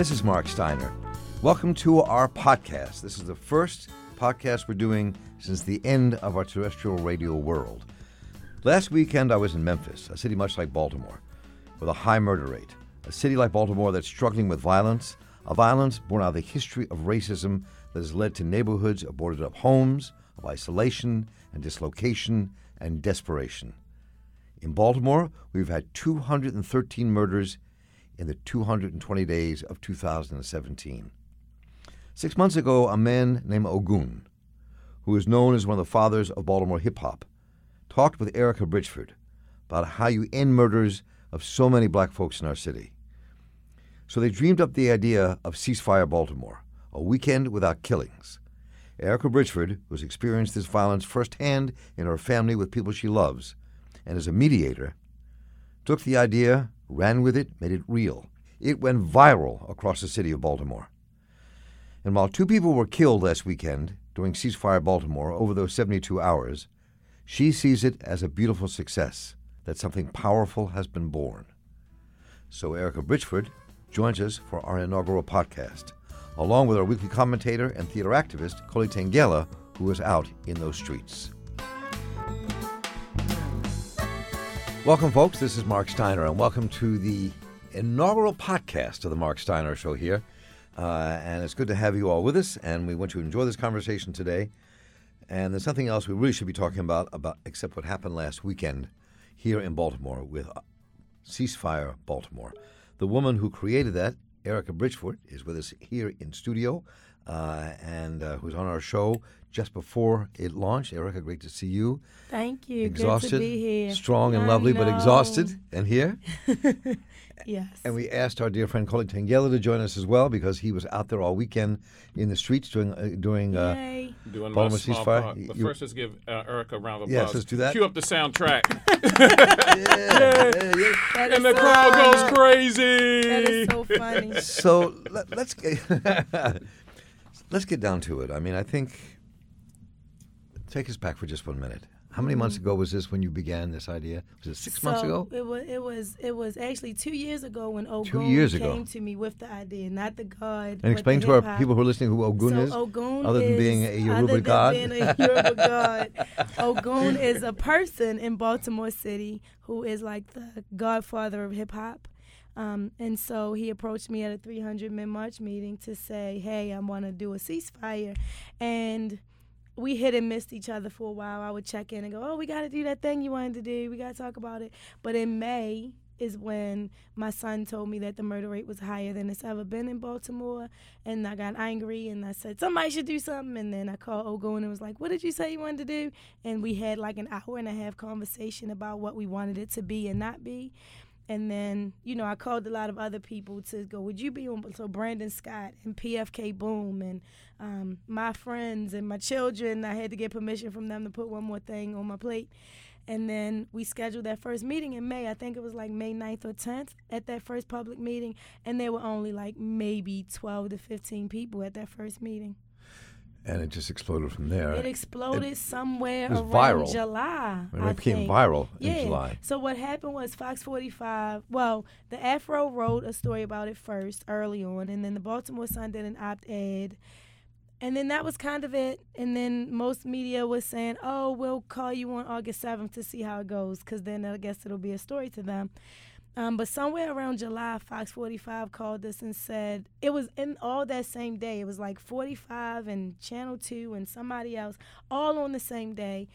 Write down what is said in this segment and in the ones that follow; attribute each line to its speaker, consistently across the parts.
Speaker 1: This is Mark Steiner. Welcome to our podcast. This is the first podcast we're doing since the end of our terrestrial radio world. Last weekend, I was in Memphis, a city much like Baltimore, with a high murder rate. A city like Baltimore that's struggling with violence, a violence born out of the history of racism that has led to neighborhoods of boarded up homes, of isolation and dislocation and desperation. In Baltimore, we've had 213 murders in the 220 days of 2017. Six months ago, a man named Ogun, who is known as one of the fathers of Baltimore hip hop, talked with Erricka Bridgeford about how you end murders of so many black folks in our city. So they dreamed up the idea of Ceasefire Baltimore, a weekend without killings. Erricka Bridgeford, who has experienced this violence firsthand in her family with people she loves, and is a mediator, took the idea, ran with it, made it real. It went viral across the city of Baltimore. And while two people were killed last weekend during Ceasefire Baltimore over those 72 hours, she sees it as a beautiful success that something powerful has been born. So Erricka Bridgeford joins us for our inaugural podcast, along with our weekly commentator and theater activist, Koli Tengella, who is out in those streets. Welcome, folks. This is Mark Steiner, and welcome to the inaugural podcast of the Mark Steiner Show here. Uh, and it's good to have you all with us, and we want you to enjoy this conversation today. And there's something else we really should be talking about, about except what happened last weekend here in Baltimore with uh, Ceasefire Baltimore. The woman who created that, Erricka Bridgeford, is with us here in studio uh, and uh, who's on our show just before it launched. Erricka, great to see you.
Speaker 2: Thank you.
Speaker 1: Exhausted,
Speaker 2: Good to be here.
Speaker 1: strong and
Speaker 2: I
Speaker 1: lovely, but exhausted and here.
Speaker 2: yes.
Speaker 1: And we asked our dear friend Koli Tengella to join us as well because he was out there all weekend in the streets doing uh, during. Uh,
Speaker 2: Yay.
Speaker 3: Doing
Speaker 1: Baltimore ceasefire?
Speaker 3: But
Speaker 1: You-
Speaker 3: first, let's give uh, Erricka a round of
Speaker 1: Yes,
Speaker 3: applause.
Speaker 1: let's do that.
Speaker 3: Cue up the soundtrack,
Speaker 1: yeah, yeah.
Speaker 2: That
Speaker 3: and the
Speaker 2: so
Speaker 3: crowd goes
Speaker 2: funny.
Speaker 3: crazy.
Speaker 2: That is so funny.
Speaker 1: So let, let's get let's get down to it. I mean, I think take us back for just one minute. How many months ago was this when you began this idea? Was it six months ago?
Speaker 2: It was it was it was actually two years ago when Ogun
Speaker 1: years ago.
Speaker 2: came to me with the idea, not the God.
Speaker 1: And explain to our people who are listening who Ogun
Speaker 2: so
Speaker 1: is.
Speaker 2: Ogun
Speaker 1: other than
Speaker 2: is,
Speaker 1: being a Yoruba
Speaker 2: other than
Speaker 1: god.
Speaker 2: being a Yoruba god, Ogun is a person in Baltimore City who is like the godfather of hip hop. Um, and so he approached me at a 300 men march meeting to say, "Hey, I want to do a ceasefire," and we hit and missed each other for a while. I would check in and go, "Oh, we got to do that thing you wanted to do. We got to talk about it." But in May is when my son told me that the murder rate was higher than it's ever been in Baltimore, and I got angry and I said somebody should do something. And then I called Ogun and was like, "What did you say you wanted to do?" And we had like an hour and a half conversation about what we wanted it to be and not be. And then, you know, I called a lot of other people to go, would you be on? So Brandon Scott and PFK Boom and um, my friends and my children, I had to get permission from them to put one more thing on my plate. And then we scheduled that first meeting in May. I think it was like May 9th or 10th at that first public meeting. And there were only like maybe 12 to 15 people at that first meeting.
Speaker 1: And it just exploded from there.
Speaker 2: It exploded somewhere
Speaker 1: it
Speaker 2: around
Speaker 1: viral.
Speaker 2: July. I
Speaker 1: it became
Speaker 2: think.
Speaker 1: viral
Speaker 2: Yeah.
Speaker 1: in July.
Speaker 2: So what happened was Fox 45. Well, the Afro wrote a story about it first, early on, and then the Baltimore Sun did an op-ed, and then that was kind of it. And then most media was saying, "Oh, we'll call you on August 7th to see how it goes," because then I guess it'll be a story to them. Um, but somewhere around July, Fox 45 called us and said it was in all that same day. It was like 45 and Channel 2 and somebody else, all on the same day,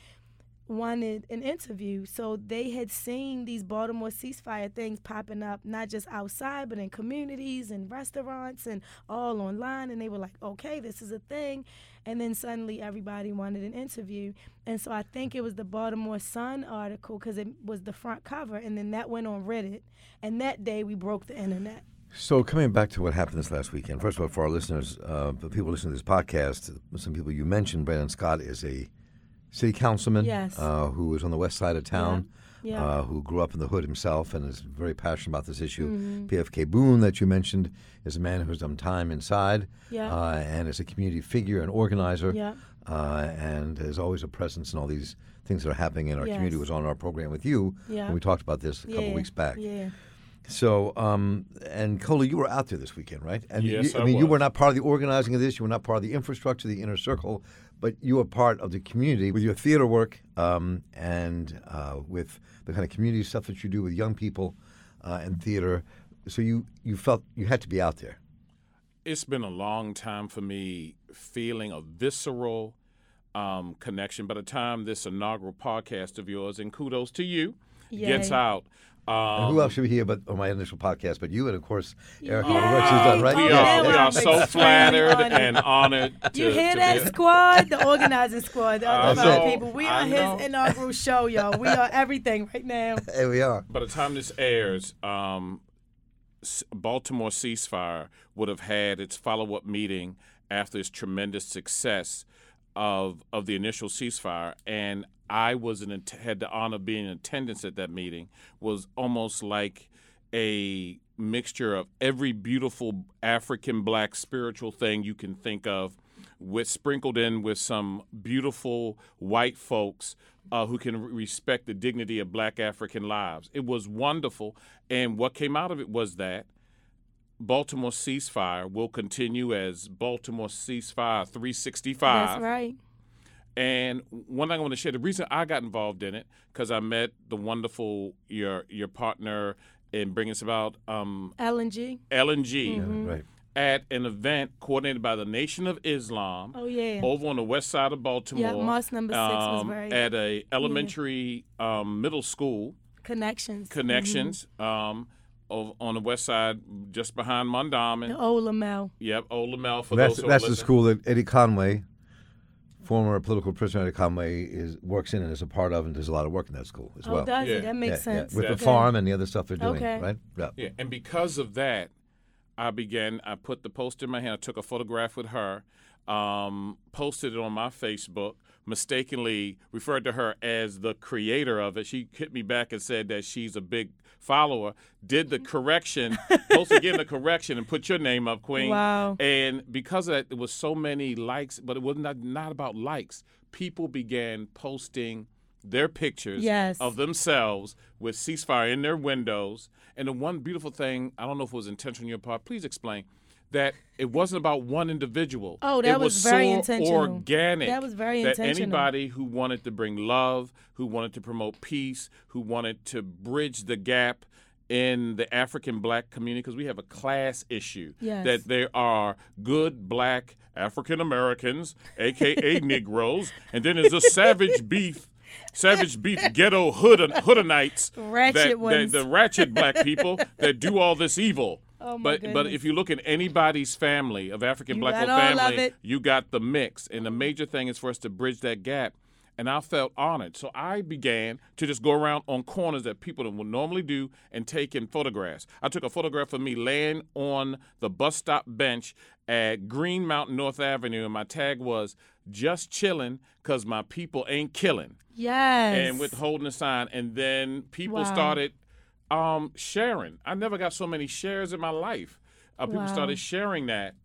Speaker 2: wanted an interview. So they had seen these Baltimore ceasefire things popping up, not just outside, but in communities and restaurants and all online. And they were like, okay, this is a thing. And then suddenly everybody wanted an interview. And so I think it was the Baltimore Sun article because it was the front cover. And then that went on Reddit. And that day we broke the internet.
Speaker 1: So coming back to what happened this last weekend, first of all, for our listeners, uh, people listening to this podcast, some people you mentioned, Brandon Scott is a city councilman
Speaker 2: Yes.
Speaker 1: uh, who is on the west side of town,
Speaker 2: Yeah.
Speaker 1: Uh, who grew up in the hood himself and is very passionate about this issue.
Speaker 2: Mm-hmm.
Speaker 1: PFK Boom, that you mentioned, is a man who's done time inside
Speaker 2: Yeah.
Speaker 1: uh, and is a community figure and organizer
Speaker 2: Yeah.
Speaker 1: uh, and is always a presence in all these things that are happening in our
Speaker 2: Yes.
Speaker 1: community. Was on our program with you
Speaker 2: Yeah.
Speaker 1: when we talked about this a couple
Speaker 2: yeah.
Speaker 1: weeks back.
Speaker 2: Yeah.
Speaker 1: So, um, and Koli, you were out there this weekend, right? And
Speaker 3: Yes,
Speaker 1: you,
Speaker 3: I
Speaker 1: mean, you were not part of the organizing of this. You were not part of the infrastructure, the inner circle, but you are part of the community with your theater work um, and uh, with the kind of community stuff that you do with young people uh, and theater. So you you felt you had to be out there.
Speaker 3: It's been a long time for me feeling a visceral um, connection. By the time this inaugural podcast of yours, and kudos to you, gets
Speaker 2: Yay.
Speaker 3: out. Um,
Speaker 1: And who else should be here but on my initial podcast? But you and of course Erricka
Speaker 2: Yay!
Speaker 1: on the work she's done, right?
Speaker 3: We are, we are so flattered
Speaker 2: honored.
Speaker 3: and honored. To,
Speaker 2: You hear
Speaker 3: to
Speaker 2: that
Speaker 3: be-
Speaker 2: squad? The organizing squad. The
Speaker 3: I
Speaker 2: other
Speaker 3: know,
Speaker 2: people. We
Speaker 3: I
Speaker 2: are
Speaker 3: know.
Speaker 2: his inaugural show, y'all. We are everything right now.
Speaker 1: Here we are.
Speaker 3: By the time this airs, um, Baltimore ceasefire would have had its follow-up meeting after its tremendous success of of the initial ceasefire, and I was in had the honor of being in attendance at that meeting. Was almost like a mixture of every beautiful African black spiritual thing you can think of, with sprinkled in with some beautiful white folks uh, who can respect the dignity of black African lives. It was wonderful, and what came out of it was that Baltimore ceasefire will continue as Baltimore ceasefire 365.
Speaker 2: That's right.
Speaker 3: And one thing I want to share, the reason I got involved in it, because I met the wonderful your your partner in bringing us about um,
Speaker 2: Ellen G.
Speaker 3: Ellen G
Speaker 2: Mm-hmm.
Speaker 1: Right.
Speaker 3: at an event coordinated by the Nation of Islam
Speaker 2: Oh yeah.
Speaker 3: over on the west side of Baltimore.
Speaker 2: Yeah, mosque number six was
Speaker 3: um,
Speaker 2: very-
Speaker 3: at a elementary um, middle school
Speaker 2: Connections.
Speaker 3: connections um, of, on the west side, just behind Mondawmin.
Speaker 2: The old Lemmel.
Speaker 3: Yep, Old Lemmel for
Speaker 1: That's
Speaker 3: those
Speaker 1: that's the school that Eddie Conway, former political prisoner Eddie Conway, is works in and is a part of, and does a lot of work in that school as
Speaker 2: Oh,
Speaker 1: well.
Speaker 2: does
Speaker 3: Yeah.
Speaker 2: it? That makes
Speaker 1: Yeah, yeah.
Speaker 2: sense.
Speaker 1: With the
Speaker 2: Okay.
Speaker 1: farm and the other stuff they're doing,
Speaker 2: Okay.
Speaker 1: right? Yeah.
Speaker 3: Yeah, and because of that, I began. I put the poster in my hand. I took a photograph with her, um, posted it on my Facebook. Mistakenly referred to her as the creator of it. She hit me back and said that she's a big follower. Did the correction, posted again the correction, and put your name up, Queen.
Speaker 2: Wow.
Speaker 3: And because of that, there was so many likes, but it was not not about likes. People began posting their pictures
Speaker 2: Yes.
Speaker 3: of themselves with ceasefire in their windows. And the one beautiful thing, I don't know if it was intentional on your part, please explain that it wasn't about one individual.
Speaker 2: Oh, that
Speaker 3: it
Speaker 2: was
Speaker 3: was
Speaker 2: very
Speaker 3: so
Speaker 2: intentional.
Speaker 3: organic.
Speaker 2: That was very
Speaker 3: that
Speaker 2: intentional.
Speaker 3: anybody who wanted to bring love, who wanted to promote peace, who wanted to bridge the gap in the African black community because we have a class issue
Speaker 2: Yes.
Speaker 3: that there are good black African Americans, aka Negroes, and then there's a savage beef, savage beef ghetto hood hoodanites,
Speaker 2: Ratchet
Speaker 3: that,
Speaker 2: ones.
Speaker 3: that the ratchet black people that do all this evil.
Speaker 2: Oh,
Speaker 3: but but if you look at anybody's family of African
Speaker 2: You
Speaker 3: black family, you got the mix, and the major thing is for us to bridge that gap. And I felt honored, so I began to just go around on corners that people would normally do and take in photographs. I took a photograph of me laying on the bus stop bench at Green Mountain North Avenue, and my tag was "Just chilling, cause my people ain't killing."
Speaker 2: Yes.
Speaker 3: and with holding a sign, and then people
Speaker 2: Wow.
Speaker 3: started um, sharing. I never got so many shares in my life. Uh, people
Speaker 2: Wow.
Speaker 3: started sharing that,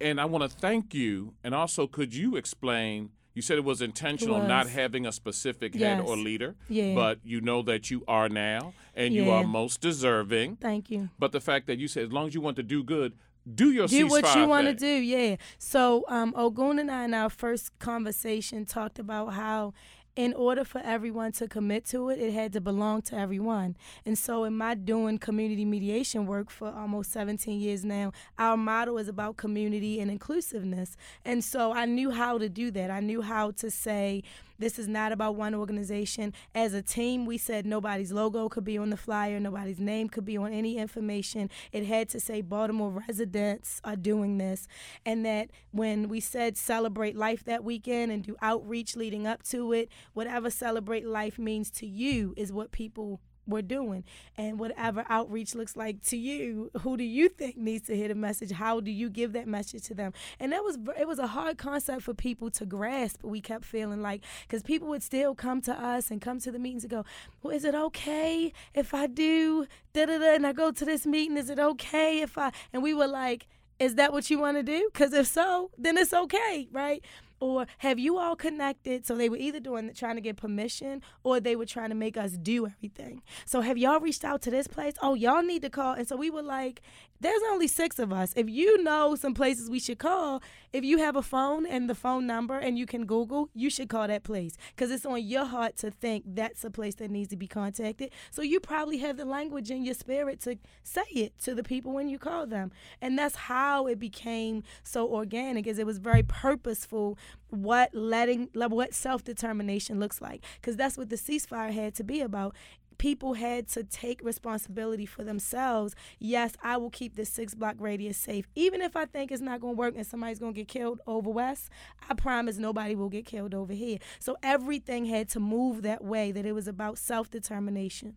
Speaker 3: and I want to thank you. And also, could you explain? You said it was intentional, not
Speaker 2: was.
Speaker 3: having a specific head or leader,
Speaker 2: Yeah.
Speaker 3: but you know that you are now, and you are most deserving.
Speaker 2: Thank you.
Speaker 3: But the fact that you said, as long as you want to do good, do your
Speaker 2: do what you want to do yeah so um ogun and i in our first conversation talked about how in order for everyone to commit to it it had to belong to everyone. And so in my doing community mediation work for almost 17 years now our motto is about community and inclusiveness. And so i knew how to do that. I knew how to say this is not about one organization. As a team, we said nobody's logo could be on the flyer, nobody's name could be on any information. It had to say Baltimore residents are doing this. And that when we said celebrate life that weekend and do outreach leading up to it, whatever celebrate life means to you is what people we're doing. And whatever outreach looks like to you who do you think needs to hear the message? How do you give that message to them? And that was it was a hard concept for people to grasp. We kept feeling like because people would still come to us and come to the meetings and go well is it okay if i do da da da and i go to this meeting? Is it okay if i and we were like is that what you want to do? Because if so then it's okay right Or have you all connected? So they were either doing trying to get permission or they were trying to make us do everything. So have y'all reached out to this place? Oh, y'all need to call. And so we were like, there's only six of us. If you know some places we should call, if you have a phone and the phone number and you can Google, you should call that place because it's on your heart to think that's a place that needs to be contacted. So you probably have the language in your spirit to say it to the people when you call them. And that's how it became so organic is it was very purposeful what letting what self-determination looks like because that's what the ceasefire had to be about people had to take responsibility for themselves. Yes, I will keep this six block radius safe. Even if I think it's not going to work and somebody's going to get killed over west, I promise nobody will get killed over here. So everything had to move that way, that it was about self determination.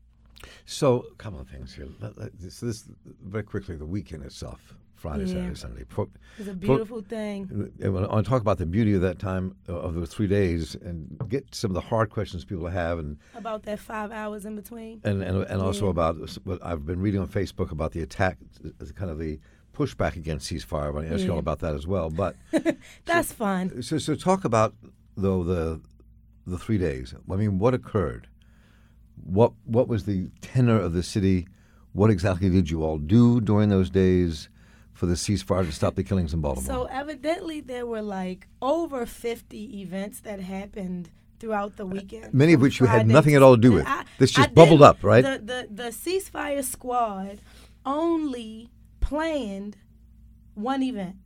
Speaker 1: So, a couple of things here. So, this very quickly, the weekend itself. Friday, yeah. Saturday, Sunday. Pro,
Speaker 2: it's a beautiful pro, thing.
Speaker 1: I want to talk about the beauty of that time uh, of those three days and get some of the hard questions people have and
Speaker 2: about that five hours in between.
Speaker 1: And and, and yeah. also about what I've been reading on Facebook about the attack, kind of the pushback against ceasefire. I want to ask yeah. you all about that as well. But
Speaker 2: that's
Speaker 1: so,
Speaker 2: fun.
Speaker 1: So so talk about though the the three days. I mean, what occurred? What what was the tenor of the city? What exactly did you all do during those days? For the ceasefire to stop the killings in Baltimore?
Speaker 2: So evidently there were like over 50 events that happened throughout the weekend.
Speaker 1: Many of which you had nothing at all to do with. I, this just I bubbled up, right?
Speaker 2: The, the the ceasefire squad only planned one event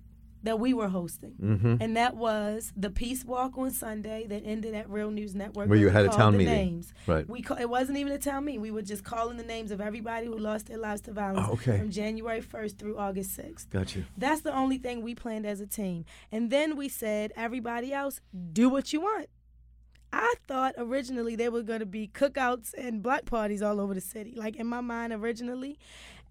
Speaker 2: that we were hosting,
Speaker 1: mm-hmm.
Speaker 2: and that was the Peace Walk on Sunday that ended at Real News Network.
Speaker 1: Where you had a town meeting,
Speaker 2: names.
Speaker 1: right?
Speaker 2: We call, it wasn't even a town meeting. We were just calling the names of everybody who lost their lives to violence
Speaker 1: oh, okay.
Speaker 2: from January first through August sixth.
Speaker 1: Gotcha.
Speaker 2: That's the only thing we planned as a team, and then we said everybody else do what you want. I thought originally there were going to be cookouts and black parties all over the city, like in my mind originally.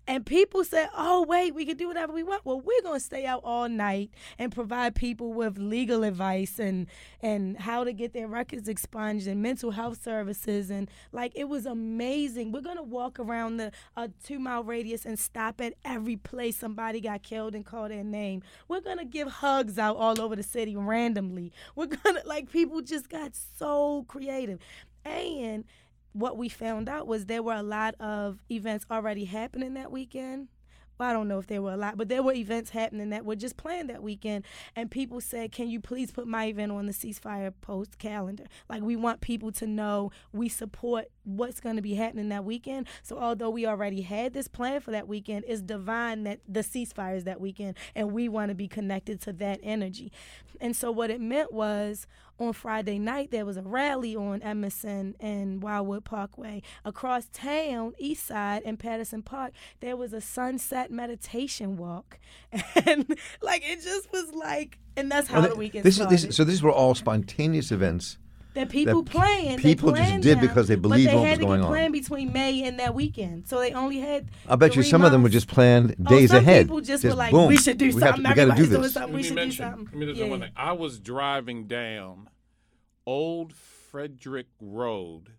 Speaker 2: And people said, oh, wait, we can do whatever we want. Well, we're going to stay out all night and provide people with legal advice and, and how to get their records expunged and mental health services. And like, it was amazing. We're going to walk around the a two mile radius and stop at every place somebody got killed and call their name. We're going to give hugs out all over the city randomly. We're going to, like, people just got so creative. And what we found out was there were a lot of events already happening that weekend. Well, I don't know if there were a lot, but there were events happening that were just planned that weekend. And people said, Can you please put my event on the ceasefire post calendar? Like, we want people to know we support what's going to be happening that weekend. So, although we already had this plan for that weekend, it's divine that the ceasefire is that weekend. And we want to be connected to that energy. And so, what it meant was, on Friday night, there was a rally on Edmondson and Wildwood Parkway. Across town, East Side and Patterson Park, there was a sunset meditation walk. And like it just was like, and that's how well, the weekend
Speaker 1: this
Speaker 2: started.
Speaker 1: Is, this, so these were all spontaneous events
Speaker 2: that people
Speaker 1: that
Speaker 2: planned.
Speaker 1: People
Speaker 2: just
Speaker 1: did them, because they believed
Speaker 2: what
Speaker 1: was going
Speaker 2: on. planned between May and that weekend, so they only had.
Speaker 1: I bet you some
Speaker 2: months.
Speaker 1: of them were just planned
Speaker 2: oh,
Speaker 1: days
Speaker 2: some
Speaker 1: ahead.
Speaker 2: People just,
Speaker 1: just
Speaker 2: were like,
Speaker 1: boom.
Speaker 2: "We should do
Speaker 1: we
Speaker 2: something.
Speaker 1: Have to, we got to do this.
Speaker 2: Something. We should
Speaker 3: mention,
Speaker 2: do something."
Speaker 3: Let me yeah. one thing. I was driving down Old Frederick Road.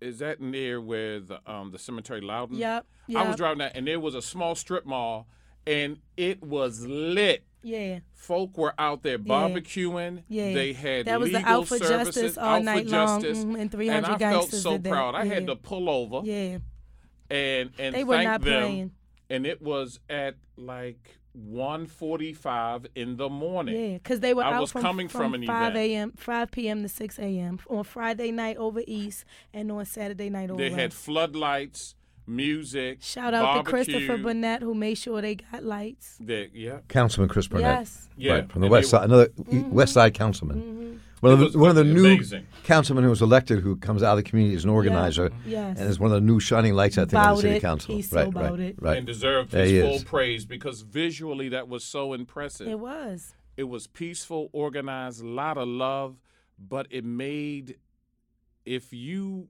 Speaker 3: Is that near where the um, the cemetery Loudon?
Speaker 2: Yep, yep.
Speaker 3: I was driving that, and there was a small strip mall, and it was lit.
Speaker 2: Yeah.
Speaker 3: Folk were out there barbecuing.
Speaker 2: Yeah.
Speaker 3: They had
Speaker 2: that was the out for
Speaker 3: services,
Speaker 2: justice all
Speaker 3: out
Speaker 2: night
Speaker 3: for justice,
Speaker 2: long, mm-hmm, and 300
Speaker 3: and I felt so proud. I
Speaker 2: yeah.
Speaker 3: had to pull over.
Speaker 2: Yeah.
Speaker 3: And and
Speaker 2: they were
Speaker 3: thank
Speaker 2: not
Speaker 3: them.
Speaker 2: playing.
Speaker 3: And it was at like 1:45 in the morning.
Speaker 2: Yeah, because they were
Speaker 3: I
Speaker 2: out
Speaker 3: was
Speaker 2: from,
Speaker 3: coming
Speaker 2: from,
Speaker 3: from an
Speaker 2: 5
Speaker 3: event.
Speaker 2: a.m., 5 p.m. to 6 a.m. on Friday night over East and on Saturday night over
Speaker 3: They
Speaker 2: West.
Speaker 3: had floodlights, music.
Speaker 2: Shout out
Speaker 3: barbecue.
Speaker 2: to Kristerfer Burnett who made sure they got lights.
Speaker 3: They, yeah.
Speaker 1: Councilman Chris Burnett.
Speaker 2: Yes.
Speaker 3: Yeah.
Speaker 1: Right, from the
Speaker 3: And
Speaker 1: west side, another
Speaker 2: Mm-hmm.
Speaker 1: west side councilman.
Speaker 2: Mm-hmm.
Speaker 1: One of the, one of the new
Speaker 3: amazing.
Speaker 1: councilmen who was elected, who comes out of the community as an organizer,
Speaker 2: Yes.
Speaker 1: and is one of the new shining lights I think on the city
Speaker 2: it.
Speaker 1: council.
Speaker 2: He's so
Speaker 1: right,
Speaker 2: about
Speaker 1: right,
Speaker 2: it.
Speaker 1: right.
Speaker 3: And deserved
Speaker 1: There
Speaker 3: his full
Speaker 1: is.
Speaker 3: praise because visually that was so impressive.
Speaker 2: It was.
Speaker 3: It was peaceful, organized, a lot of love, but it made if you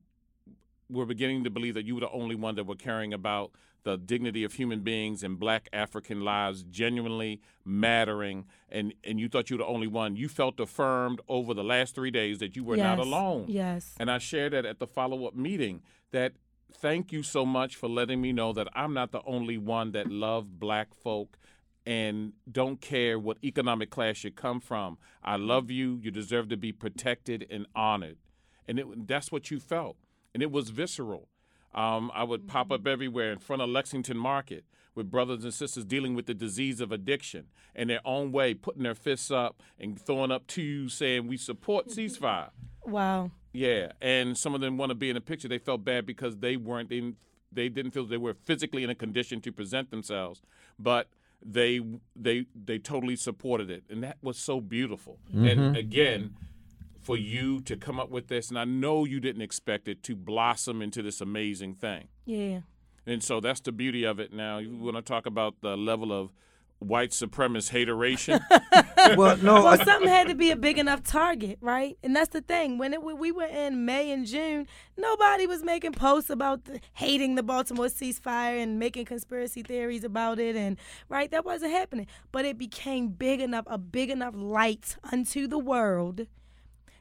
Speaker 3: were beginning to believe that you were the only one that were caring about the dignity of human beings and black African lives genuinely mattering and, and you thought you were the only one, you felt affirmed over the last three days that you were not alone.
Speaker 2: Yes.
Speaker 3: And I shared that at the follow up meeting that thank you so much for letting me know that I'm not the only one that love black folk and don't care what economic class you come from. I love you. You deserve to be protected and honored. And it, that's what you felt. And it was visceral. Um, I would pop up everywhere in front of Lexington Market with brothers and sisters dealing with the disease of addiction in their own way, putting their fists up and throwing up to you saying, We support ceasefire.
Speaker 2: Wow.
Speaker 3: Yeah, and some of them want to be in a picture. They felt bad because they weren't in. They didn't feel they were physically in a condition to present themselves, but they they they totally supported it, and that was so beautiful. And again, for you to come up with this, and I know you didn't expect it to blossom into this amazing thing.
Speaker 2: Yeah.
Speaker 3: And so that's the beauty of it. Now you want to talk about the level of white supremacist hateration.
Speaker 1: well, no,
Speaker 2: Well,
Speaker 1: I,
Speaker 2: something had to be a big enough target, right? And that's the thing. When it when we were in May and June, nobody was making posts about the, hating the Baltimore ceasefire and making conspiracy theories about it, and right, that wasn't happening. But it became big enough, a big enough light unto the world.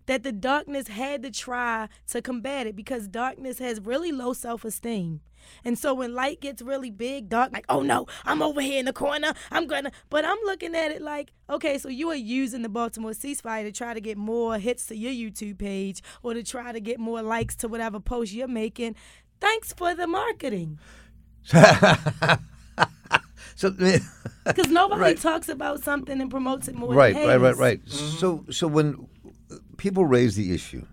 Speaker 2: That the darkness had to try to combat it because darkness has really low self esteem. And so when light gets really big, dark, like, oh no, I'm over here in the corner. I'm gonna, but I'm looking at it like, okay, so you are using the Baltimore ceasefire to try to get more hits to your YouTube page or to try to get more likes to whatever post you're making. Thanks for the marketing.
Speaker 1: so
Speaker 2: Because nobody
Speaker 1: Right.
Speaker 2: talks about something and promotes it more
Speaker 1: right,
Speaker 2: than
Speaker 1: right, right,
Speaker 2: Hayes.
Speaker 1: right. Mm-hmm. So, so when people raise the issue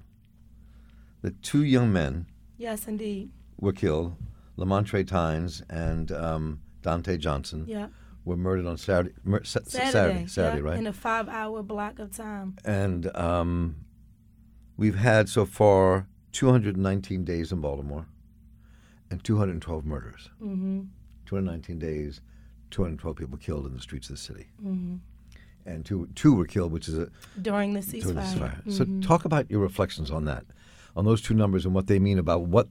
Speaker 1: that two young men
Speaker 2: Yes, indeed.
Speaker 1: were killed, Lamontre Tynes and um, Dante Johnson,
Speaker 2: Yeah.
Speaker 1: were murdered on Saturday, mur- sa-
Speaker 2: Saturday.
Speaker 1: Saturday, Saturday,
Speaker 2: yeah,
Speaker 1: right?
Speaker 2: In a five hour block of time.
Speaker 1: and um, we've had so far 219 days in Baltimore and 212 murders.
Speaker 2: Mm-hmm.
Speaker 1: 219 days, 212 people killed in the streets of the city.
Speaker 2: Mm-hmm.
Speaker 1: And two, two were killed, which is a
Speaker 2: During the ceasefire.
Speaker 1: the ceasefire.
Speaker 2: Mhm.
Speaker 1: So talk about your reflections on that, on those two numbers and what they mean about what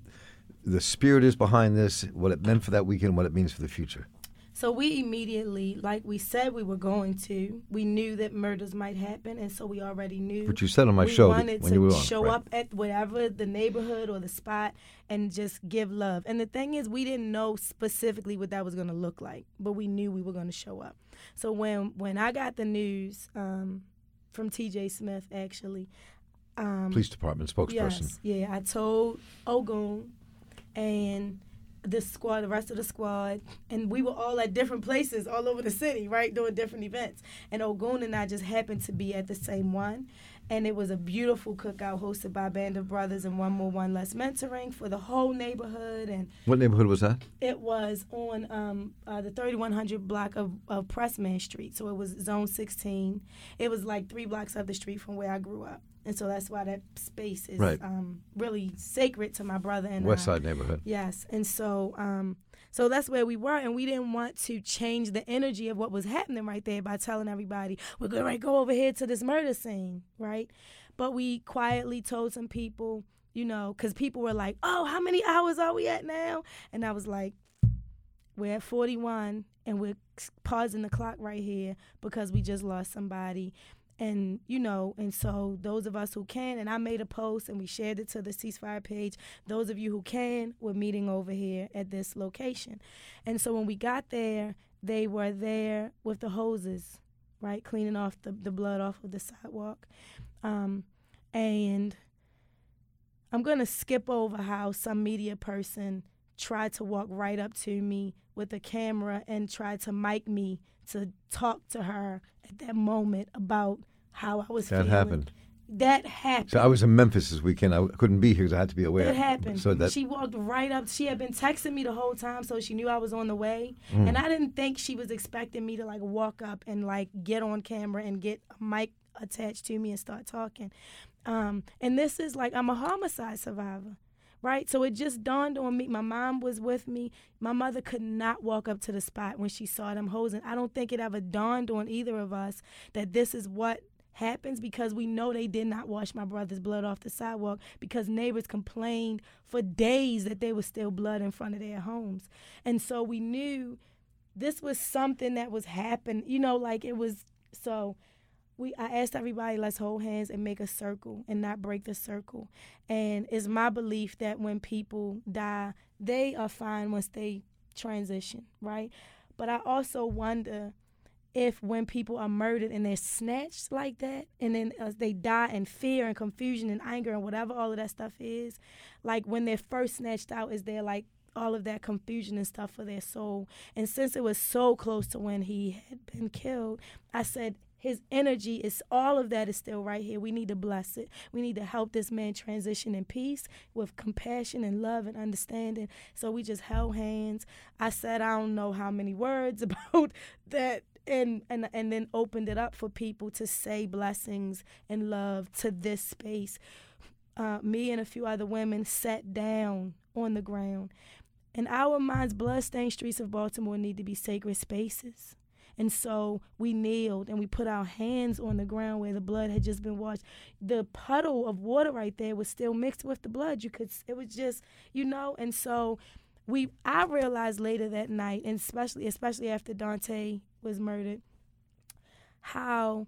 Speaker 1: the spirit is behind this, what it meant for that weekend, what it means for the future.
Speaker 2: So we immediately, like we said we were going to, we knew that murders might happen, and so we already knew.
Speaker 1: Which you said on my
Speaker 2: we
Speaker 1: show that-
Speaker 2: wanted
Speaker 1: when
Speaker 2: to
Speaker 1: you were on.
Speaker 2: show
Speaker 1: right.
Speaker 2: up at whatever the neighborhood or the spot and just give love. And the thing is, we didn't know specifically what that was going to look like, but we knew we were going to show up. So when when I got the news um, from T.J. Smith, actually, um,
Speaker 1: Police department spokesperson.
Speaker 2: Yes, yeah. I told Ogun and the squad, the rest of the squad, and we were all at different places all over the city, right, doing different events. And Ogun and I just happened to be at the same one. And it was a beautiful cookout hosted by Band of Brothers and One More One Less Mentoring for the whole neighborhood. And
Speaker 1: What neighborhood was that?
Speaker 2: it was on um, uh, the 3100 block of, of Presstman Street. So it was zone 16. It was like three blocks up the street from where I grew up. And so that's why that space is
Speaker 1: Right.
Speaker 2: um, really sacred to my brother and
Speaker 1: West
Speaker 2: I.
Speaker 1: Side neighborhood.
Speaker 2: Yes, and so um, so that's where we were, and we didn't want to change the energy of what was happening right there by telling everybody we're going to go over here to this murder scene, right? But we quietly told some people, you know, because people were like, "Oh, how many hours are we at now?" And I was like, "We're at 41, and we're pausing the clock right here because we just lost somebody." And you know and so those of us who can and i made a post and we shared it to the ceasefire page those of you who can were meeting over here at this location. And so when we got there they were there with the hoses right cleaning off the, the blood off of the sidewalk. Um, and i'm going to skip over how some media person tried to walk right up to me with a camera and tried to mic me to talk to her at that moment about how I was
Speaker 1: That
Speaker 2: feeling.
Speaker 1: happened.
Speaker 2: That happened.
Speaker 1: So I was in Memphis this weekend. I couldn't be here because I had to be away.
Speaker 2: That happened.
Speaker 1: So that
Speaker 2: she walked right up. She had been texting me the whole time, so she knew I was on the way.
Speaker 1: Mm.
Speaker 2: And I didn't think she was expecting me to like walk up and like get on camera and get a mic attached to me and start talking. Um, and this is like I'm a homicide survivor, right? So it just dawned on me. My mom was with me. My mother could not walk up to the spot when she saw them hosing. I don't think it ever dawned on either of us that this is what happens because we know they did not wash my brother's blood off the sidewalk because neighbors complained for days that there was still blood in front of their homes. And so we knew this was something that was happening, you know, like it was so we I asked everybody let's hold hands and make a circle and not break the circle. And it's my belief that when people die, they are fine once they transition, right? But I also wonder if when people are murdered and they're snatched like that and then uh, they die in fear and confusion and anger and whatever all of that stuff is like when they're first snatched out is there like all of that confusion and stuff for their soul and since it was so close to when he had been killed i said his energy is all of that is still right here. We need to bless it. We need to help this man transition in peace with compassion and love and understanding. So we just held hands. I said I don't know how many words about that and and and then opened it up for people to say blessings and love to this space. Uh, me and a few other women sat down on the ground. And our minds, bloodstained streets of Baltimore need to be sacred spaces. And so we kneeled and we put our hands on the ground where the blood had just been washed. The puddle of water right there was still mixed with the blood. You could it was just, you know, and so we I realized later that night, and especially especially after Dante was murdered, how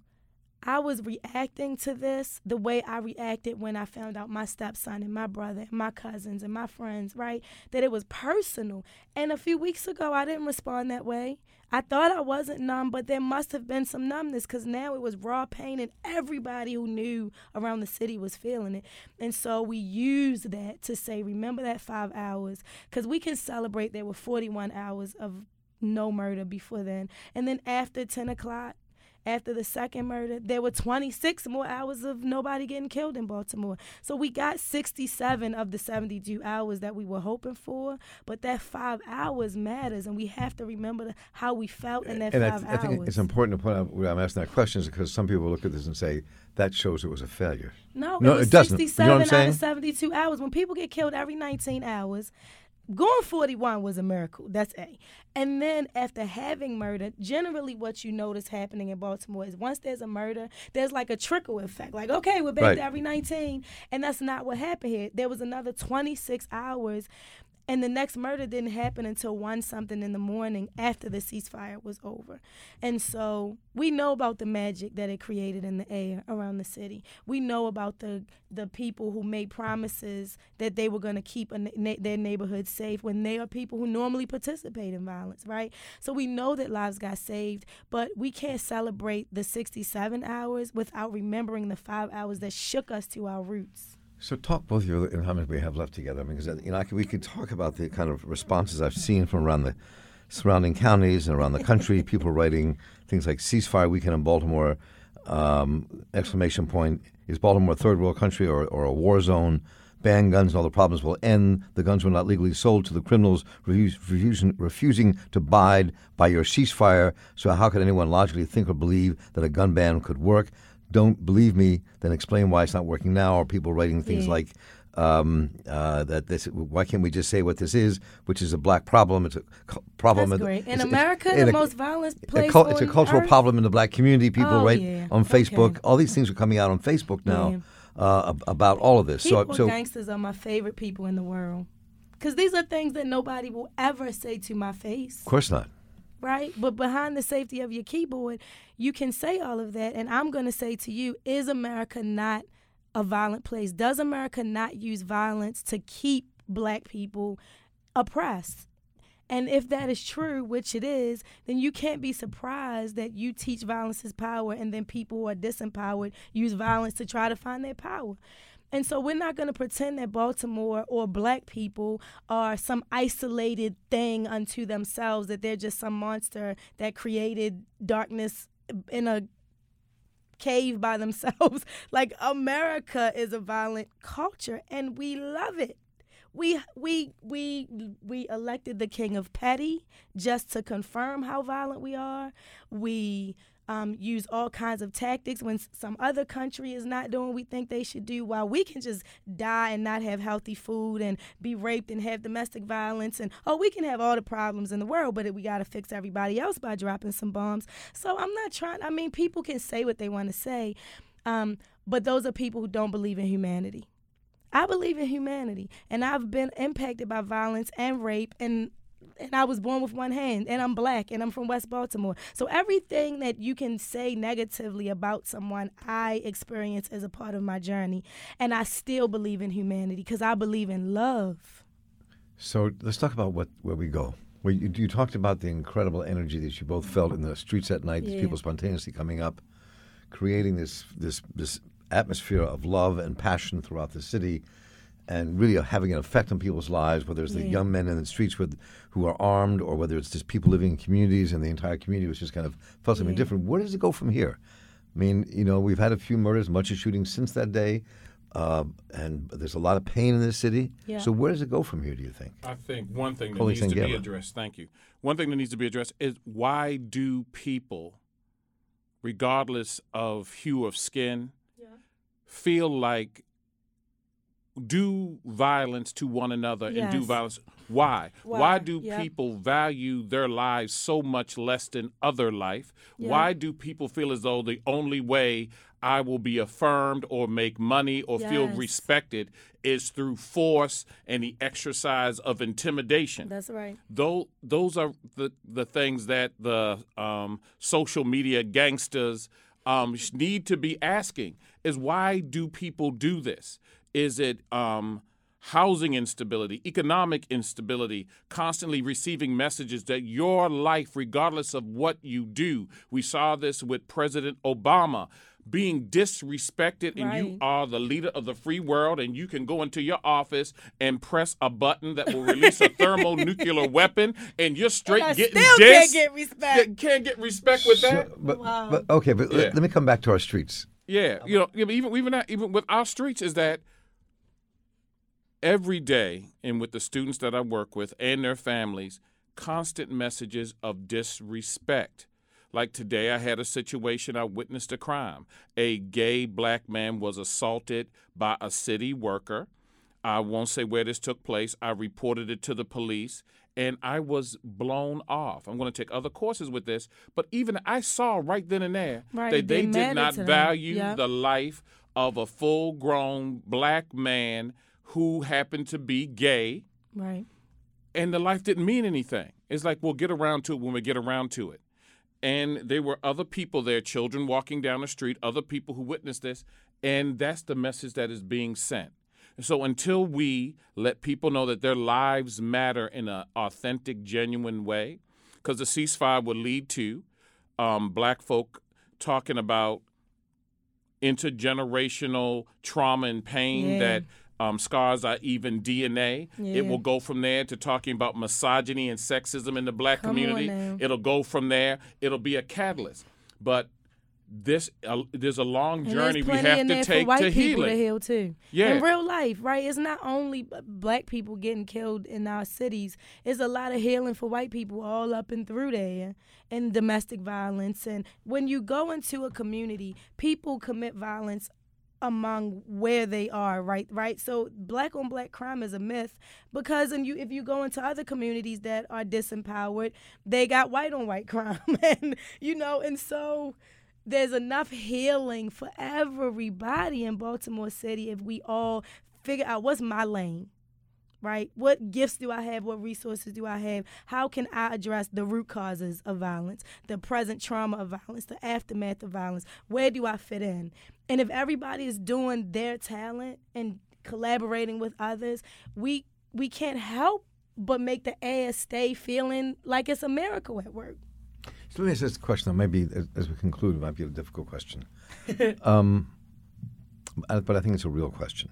Speaker 2: I was reacting to this the way I reacted when I found out my stepson and my brother and my cousins and my friends, right? That it was personal. And a few weeks ago, I didn't respond that way. I thought I wasn't numb, but there must have been some numbness because now it was raw pain and everybody who knew around the city was feeling it. And so we used that to say, remember that five hours because we can celebrate there were 41 hours of no murder before then. And then after 10 o'clock, after the second murder, there were 26 more hours of nobody getting killed in Baltimore. So we got 67 of the 72 hours that we were hoping for, but that five hours matters, and we have to remember how we felt in that
Speaker 1: and
Speaker 2: five
Speaker 1: I, th- I think
Speaker 2: hours.
Speaker 1: it's important to point out why I'm asking that question is because some people look at this and say that shows it was a failure.
Speaker 2: No,
Speaker 1: No,
Speaker 2: it was
Speaker 1: it doesn't. You
Speaker 2: 67
Speaker 1: know what I'm
Speaker 2: out of 72 hours. When people get killed every 19 hours, going 41 was a miracle. That's A. And then after having murder, generally what you notice happening in Baltimore is once there's a murder, there's like a trickle effect. Like, okay, we're back
Speaker 1: Right.
Speaker 2: to every 19. And that's not what happened here. There was another 26 hours. And the next murder didn't happen until one something in the morning after the ceasefire was over. And so we know about the magic that it created in the air around the city. We know about the the people who made promises that they were going to keep na- their neighborhood safe when they are people who normally participate in violence, right? So we know that lives got saved, but we can't celebrate the 67 hours without remembering the 5 hours that shook us to our roots.
Speaker 1: So talk both of you in how much we have left together. I mean, because you know, can, we could talk about the kind of responses I've seen from around the surrounding counties and around the country. people writing things like "ceasefire weekend in Baltimore!" Um, exclamation point: Is Baltimore a third world country or, or a war zone? Ban guns and all the problems will end. The guns were not legally sold to the criminals, refuse, refusing, refusing to abide by your ceasefire. So how could anyone logically think or believe that a gun ban could work? Don't believe me, then explain why it's not working now. Or people writing things
Speaker 2: Yeah.
Speaker 1: like um, uh, that this. Why can't we just say what this is, which is a black problem? It's a cu- problem.
Speaker 2: That's
Speaker 1: in-
Speaker 2: great. In
Speaker 1: it's- it's-
Speaker 2: America,
Speaker 1: in
Speaker 2: the
Speaker 1: a-
Speaker 2: most violent
Speaker 1: a
Speaker 2: place
Speaker 1: cul- it's a cultural
Speaker 2: earth?
Speaker 1: problem in the black community. People
Speaker 2: Oh,
Speaker 1: write
Speaker 2: yeah.
Speaker 1: on Facebook.
Speaker 2: Okay.
Speaker 1: All these things are coming out on Facebook now
Speaker 2: Yeah.
Speaker 1: uh, about all of this.
Speaker 2: People
Speaker 1: so, so
Speaker 2: gangsters are my favorite people in the world. Because these are things that nobody will ever say to my face,
Speaker 1: of course not.
Speaker 2: Right? But behind the safety of your keyboard, you can say all of that. And I'm going to say to you, is America not a violent place? Does America not use violence to keep black people oppressed? And if that is true, which it is, then you can't be surprised that you teach violence is power and then people who are disempowered use violence to try to find their power. And so we're not going to pretend that Baltimore or black people are some isolated thing unto themselves, that they're just some monster that created darkness in a cave by themselves. like America is a violent culture and we love it. We we we we elected the king of petty just to confirm how violent we are. We um, use all kinds of tactics when some other country is not doing what we think they should do, while we can just die and not have healthy food and be raped and have domestic violence and oh, we can have all the problems in the world, but we got to fix everybody else by dropping some bombs. So I'm not trying. I mean, people can say what they want to say, um, but those are people who don't believe in humanity. I believe in humanity, and I've been impacted by violence and rape, and and I was born with one hand, and I'm black, and I'm from West Baltimore. So everything that you can say negatively about someone, I experience as a part of my journey, and I still believe in humanity because I believe in love.
Speaker 1: So let's talk about what where we go. Where Well, you, you talked about the incredible energy that you both felt in the streets at night.
Speaker 2: Yeah.
Speaker 1: People spontaneously coming up, creating this this this atmosphere of love and passion throughout the city, and really having an effect on people's lives. Whether it's the
Speaker 2: Yeah.
Speaker 1: young men in the streets with who are armed, or whether it's just people living in communities, and the entire community was just kind of felt something
Speaker 2: Yeah.
Speaker 1: different. Where does it go from here? I mean, you know, we've had a few murders, much of shooting since that day, uh, and there's a lot of pain in the city.
Speaker 2: Yeah.
Speaker 1: So where does it go from here? Do you think?
Speaker 3: I think one thing that
Speaker 1: Holy
Speaker 3: needs to be addressed, thank you. One thing that needs to be addressed is why do people, regardless of hue of skin, feel like do violence to one another and do violence? Why?
Speaker 2: Why?
Speaker 3: Why do
Speaker 2: Yep.
Speaker 3: people value their lives so much less than other life?
Speaker 2: Yeah.
Speaker 3: Why do people feel as though the only way I will be affirmed or make money or feel respected is through force and the exercise of intimidation?
Speaker 2: That's right.
Speaker 3: those those are the the things that the um, social media gangsters um, need to be asking is why do people do this? Is it um, housing instability, economic instability, constantly receiving messages that your life, regardless of what you do, we saw this with President Obama. Being disrespected, and you are the leader of the free world, and you can go into your office and press a button that will release a thermonuclear weapon, and you're straight
Speaker 2: I
Speaker 3: getting
Speaker 2: still
Speaker 3: dis-
Speaker 2: can't get respect.
Speaker 3: Can't get respect with that.
Speaker 1: So, but,
Speaker 2: Wow.
Speaker 1: but okay, but
Speaker 3: Yeah.
Speaker 1: let, let me come back to our streets.
Speaker 3: Yeah, you know, even even that, even with our streets, is that every day, and with the students that I work with and their families, constant messages of disrespect. Like today, I had a situation. I witnessed a crime. A gay black man was assaulted by a city worker. I won't say where this took place. I reported it to the police and I was blown off. I'm going to take other courses with this, but even I saw right then and there
Speaker 2: Right,
Speaker 3: that they did not value
Speaker 2: Yep.
Speaker 3: the life of a full grown black man who happened to be gay
Speaker 2: Right.
Speaker 3: and the life didn't mean anything. It's like we'll get around to it when we get around to it. And there were other people there, children walking down the street, other people who witnessed this, and that's the message that is being sent. So until we let people know that their lives matter in an authentic, genuine way, because the ceasefire would lead to um, black folk talking about intergenerational trauma and pain
Speaker 2: Yeah.
Speaker 3: that um, scars are even DNA.
Speaker 2: Yeah.
Speaker 3: It will go from there to talking about misogyny and sexism in the black
Speaker 2: Come
Speaker 3: community. It'll go from there. It'll be a catalyst. But this uh, there's a long
Speaker 2: And
Speaker 3: journey we have to take
Speaker 2: white
Speaker 3: to
Speaker 2: people
Speaker 3: heal
Speaker 2: to heal too.
Speaker 3: Yeah.
Speaker 2: In real life, right? It's not only black people getting killed in our cities. It's a lot of healing for white people all up and through there, and domestic violence. And when you go into a community, people commit violence among where they are right right so black on black crime is a myth because and you if you go into other communities that are disempowered they got white on white crime and you know and so there's enough healing for everybody in Baltimore City if we all figure out what's my lane. Right? What gifts do I have? What resources do I have? How can I address the root causes of violence, the present trauma of violence, the aftermath of violence? Where do I fit in? And if everybody is doing their talent and collaborating with others, we we can't help but make the air stay feeling like it's a miracle at work.
Speaker 1: So let me ask this question. Maybe as, as we conclude, it might be a difficult question. um, but I think it's a real question.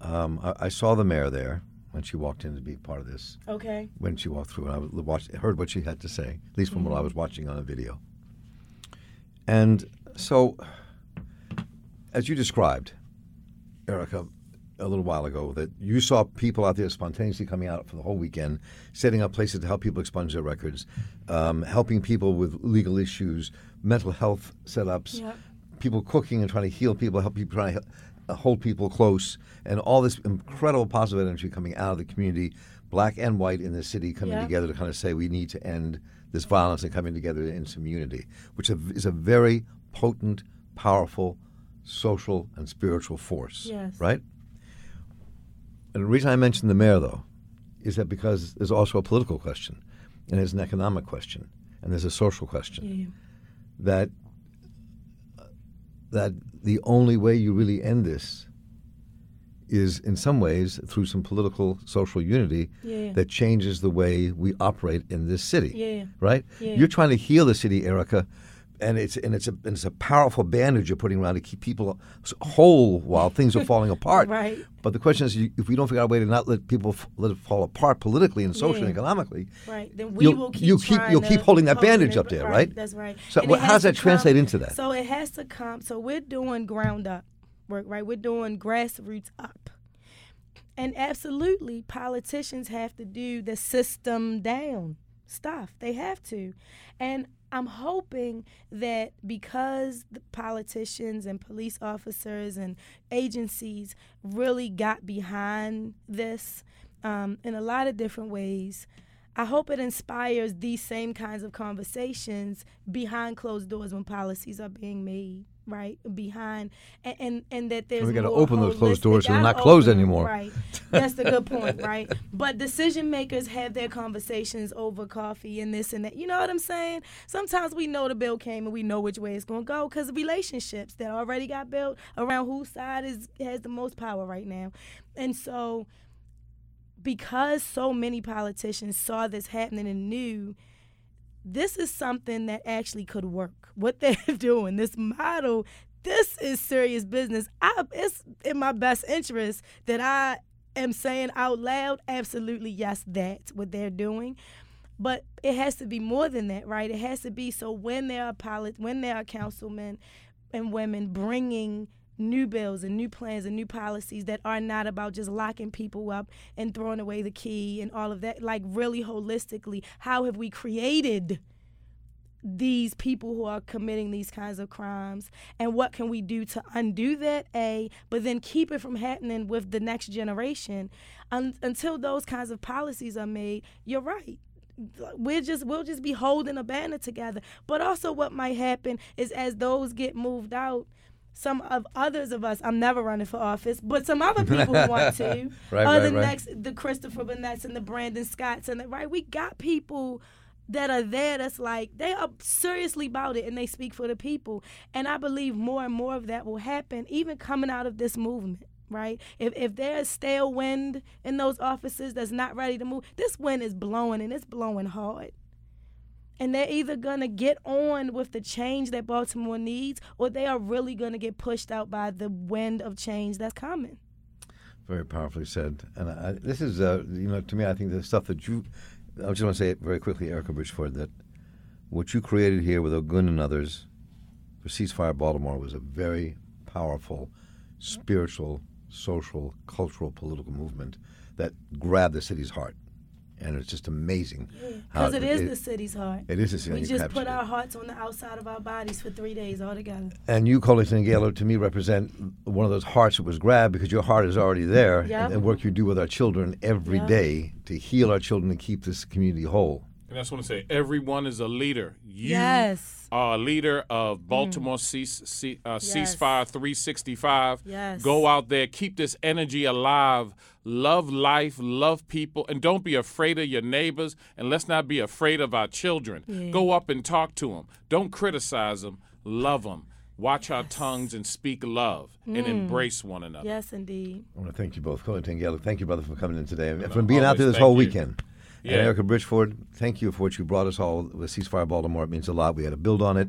Speaker 1: Um, I, I saw the mayor there when she walked in to be part of this.
Speaker 2: Okay.
Speaker 1: When she walked through, and I watched, heard what she had to say, at least from what I was watching on a video. And so, as you described, Erricka, a little while ago, that you saw people out there spontaneously coming out for the whole weekend, setting up places to help people expunge their records, um, helping people with legal issues, mental health setups,
Speaker 2: Yep.
Speaker 1: people cooking and trying to heal people, help people, trying to Uh, hold people close, and all this incredible positive energy coming out of the community, black and white in the city, coming
Speaker 2: Yep.
Speaker 1: together to kind of say we need to end this violence and coming together in some unity, which is a very potent, powerful social and spiritual force.
Speaker 2: Yes.
Speaker 1: Right? And the reason I mentioned the mayor, though, is that because there's also a political question, and there's an economic question, and there's a social question
Speaker 2: Yeah.
Speaker 1: that that the only way you really end this is in some ways through some political social unity
Speaker 2: Yeah.
Speaker 1: that changes the way we operate in this city.
Speaker 2: Yeah.
Speaker 1: Right? You're trying to heal the city, Erricka, and it's and it's a and it's a powerful bandage you're putting around to keep people whole while things are falling apart.
Speaker 2: Right.
Speaker 1: But the question is, if we don't figure out a way to not let people f- let it fall apart politically and socially and economically,
Speaker 2: Right. Then we
Speaker 1: You'll-
Speaker 2: will keep
Speaker 1: you'll keep- you'll keep holding that
Speaker 2: hold it
Speaker 1: bandage up there, right?
Speaker 2: That's right.
Speaker 1: So
Speaker 2: it
Speaker 1: how does that
Speaker 2: to
Speaker 1: translate into that?
Speaker 2: So it has to come. So we're doing ground up work, right? We're doing grassroots up. And absolutely, politicians have to do the system down stuff. They have to. And I'm hoping that because the politicians and police officers and agencies really got behind this um, in a lot of different ways, I hope it inspires these same kinds of conversations behind closed doors when policies are being made, right? Behind and and, and that there's
Speaker 1: we gotta open those closed doors so they're not closed
Speaker 2: open
Speaker 1: anymore.
Speaker 2: Right. That's the good point, right? But decision makers have their conversations over coffee and this and that. You know what I'm saying? Sometimes we know the bill came and we know which way it's going to go because of relationships that already got built around whose side is has the most power right now. And so because so many politicians saw this happening and knew this is something that actually could work. What they're doing, this model, this is serious business. I, it's in my best interest that I am saying out loud, absolutely yes, that's what they're doing. But it has to be more than that, right? It has to be so when there are polit- when there are councilmen and women bringing new bills and new plans and new policies that are not about just locking people up and throwing away the key and all of that. Like really holistically how have we created these people who are committing these kinds of crimes? And what can we do to undo that a but then keep it from happening with the next generation? Un- until those kinds of policies are made you're right. We're just we'll just be holding a banner together. But also what might happen is as those get moved out some of others of us i'm never running for office but some other people who want to.
Speaker 1: Right, right,
Speaker 2: the
Speaker 1: right.
Speaker 2: next the Kristerfer Burnett's and the brandon scotts and the, right we got people that are there that's like they are seriously about it and they speak for the people. And i believe more and more of that will happen even coming out of this movement right? If, if there's stale wind in those offices that's not ready to move this wind is blowing and it's blowing hard and they're either going to get on with the change that baltimore needs or they are really going to get pushed out by the wind of change that's coming
Speaker 1: Very powerfully said. And I, this is, uh, you know, to me, I think the stuff that you, I just want to say it very quickly, Erricka Bridgeford, that what you created here with Ogun and others for Ceasefire Baltimore was a very powerful, spiritual, social, cultural, political movement that grabbed the city's heart. And it's just amazing.
Speaker 2: because it is the city's heart
Speaker 1: It is the city.
Speaker 2: we
Speaker 1: you
Speaker 2: just put
Speaker 1: it.
Speaker 2: our hearts on the outside of our bodies for three days all together.
Speaker 1: And you, Colington and Gaylor, to me represent one of those hearts that was grabbed because your heart is already there.
Speaker 2: Yep.
Speaker 1: And the work you do with our children every
Speaker 2: Yep.
Speaker 1: day to heal our children and keep this community whole.
Speaker 3: And that's what I say. Everyone is a leader. You
Speaker 2: Yes.
Speaker 3: are a leader of Baltimore cease, ce- uh,
Speaker 2: Yes.
Speaker 3: Ceasefire 365.
Speaker 2: Yes.
Speaker 3: Go out there, keep this energy alive. Love life, love people, and don't be afraid of your neighbors. And let's not be afraid of our children.
Speaker 2: Yeah.
Speaker 3: Go up and talk to them. Don't criticize them. Love them. Watch our tongues and speak love and
Speaker 2: Mm.
Speaker 3: embrace one another.
Speaker 2: yes indeed
Speaker 1: I want to thank you both, Colington and Thank you, brother, for coming in today and for being out there this whole
Speaker 3: you.
Speaker 1: weekend. And Erricka Bridgeford, thank you for what you brought us all with Ceasefire Baltimore. It means a lot. We had to build on it.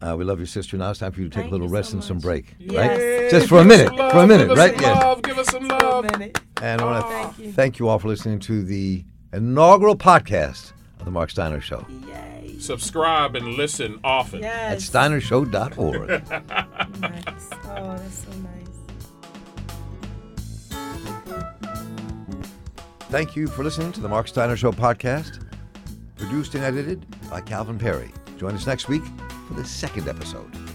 Speaker 1: Uh, we love your sister. Now it's time for you to take
Speaker 2: Thank
Speaker 1: a little
Speaker 2: you so
Speaker 1: rest and some break,
Speaker 2: Yes.
Speaker 1: right? Just for a minute,
Speaker 3: Give us
Speaker 1: for a minute,
Speaker 3: love,
Speaker 1: right?
Speaker 3: Give us some
Speaker 1: Yes.
Speaker 3: love. Give us some
Speaker 2: For a
Speaker 3: love.
Speaker 1: And I want to
Speaker 2: Thank you.
Speaker 1: thank you all for listening to the inaugural podcast of the Mark Steiner Show
Speaker 2: Yay.
Speaker 3: Subscribe and listen often.
Speaker 1: at
Speaker 2: Yes.
Speaker 1: steinershow.org.
Speaker 2: Nice. Oh, that's so nice.
Speaker 1: Thank you for listening to the Mark Steiner Show podcast, produced and edited by Calvin Perry. Join us next week for the second episode.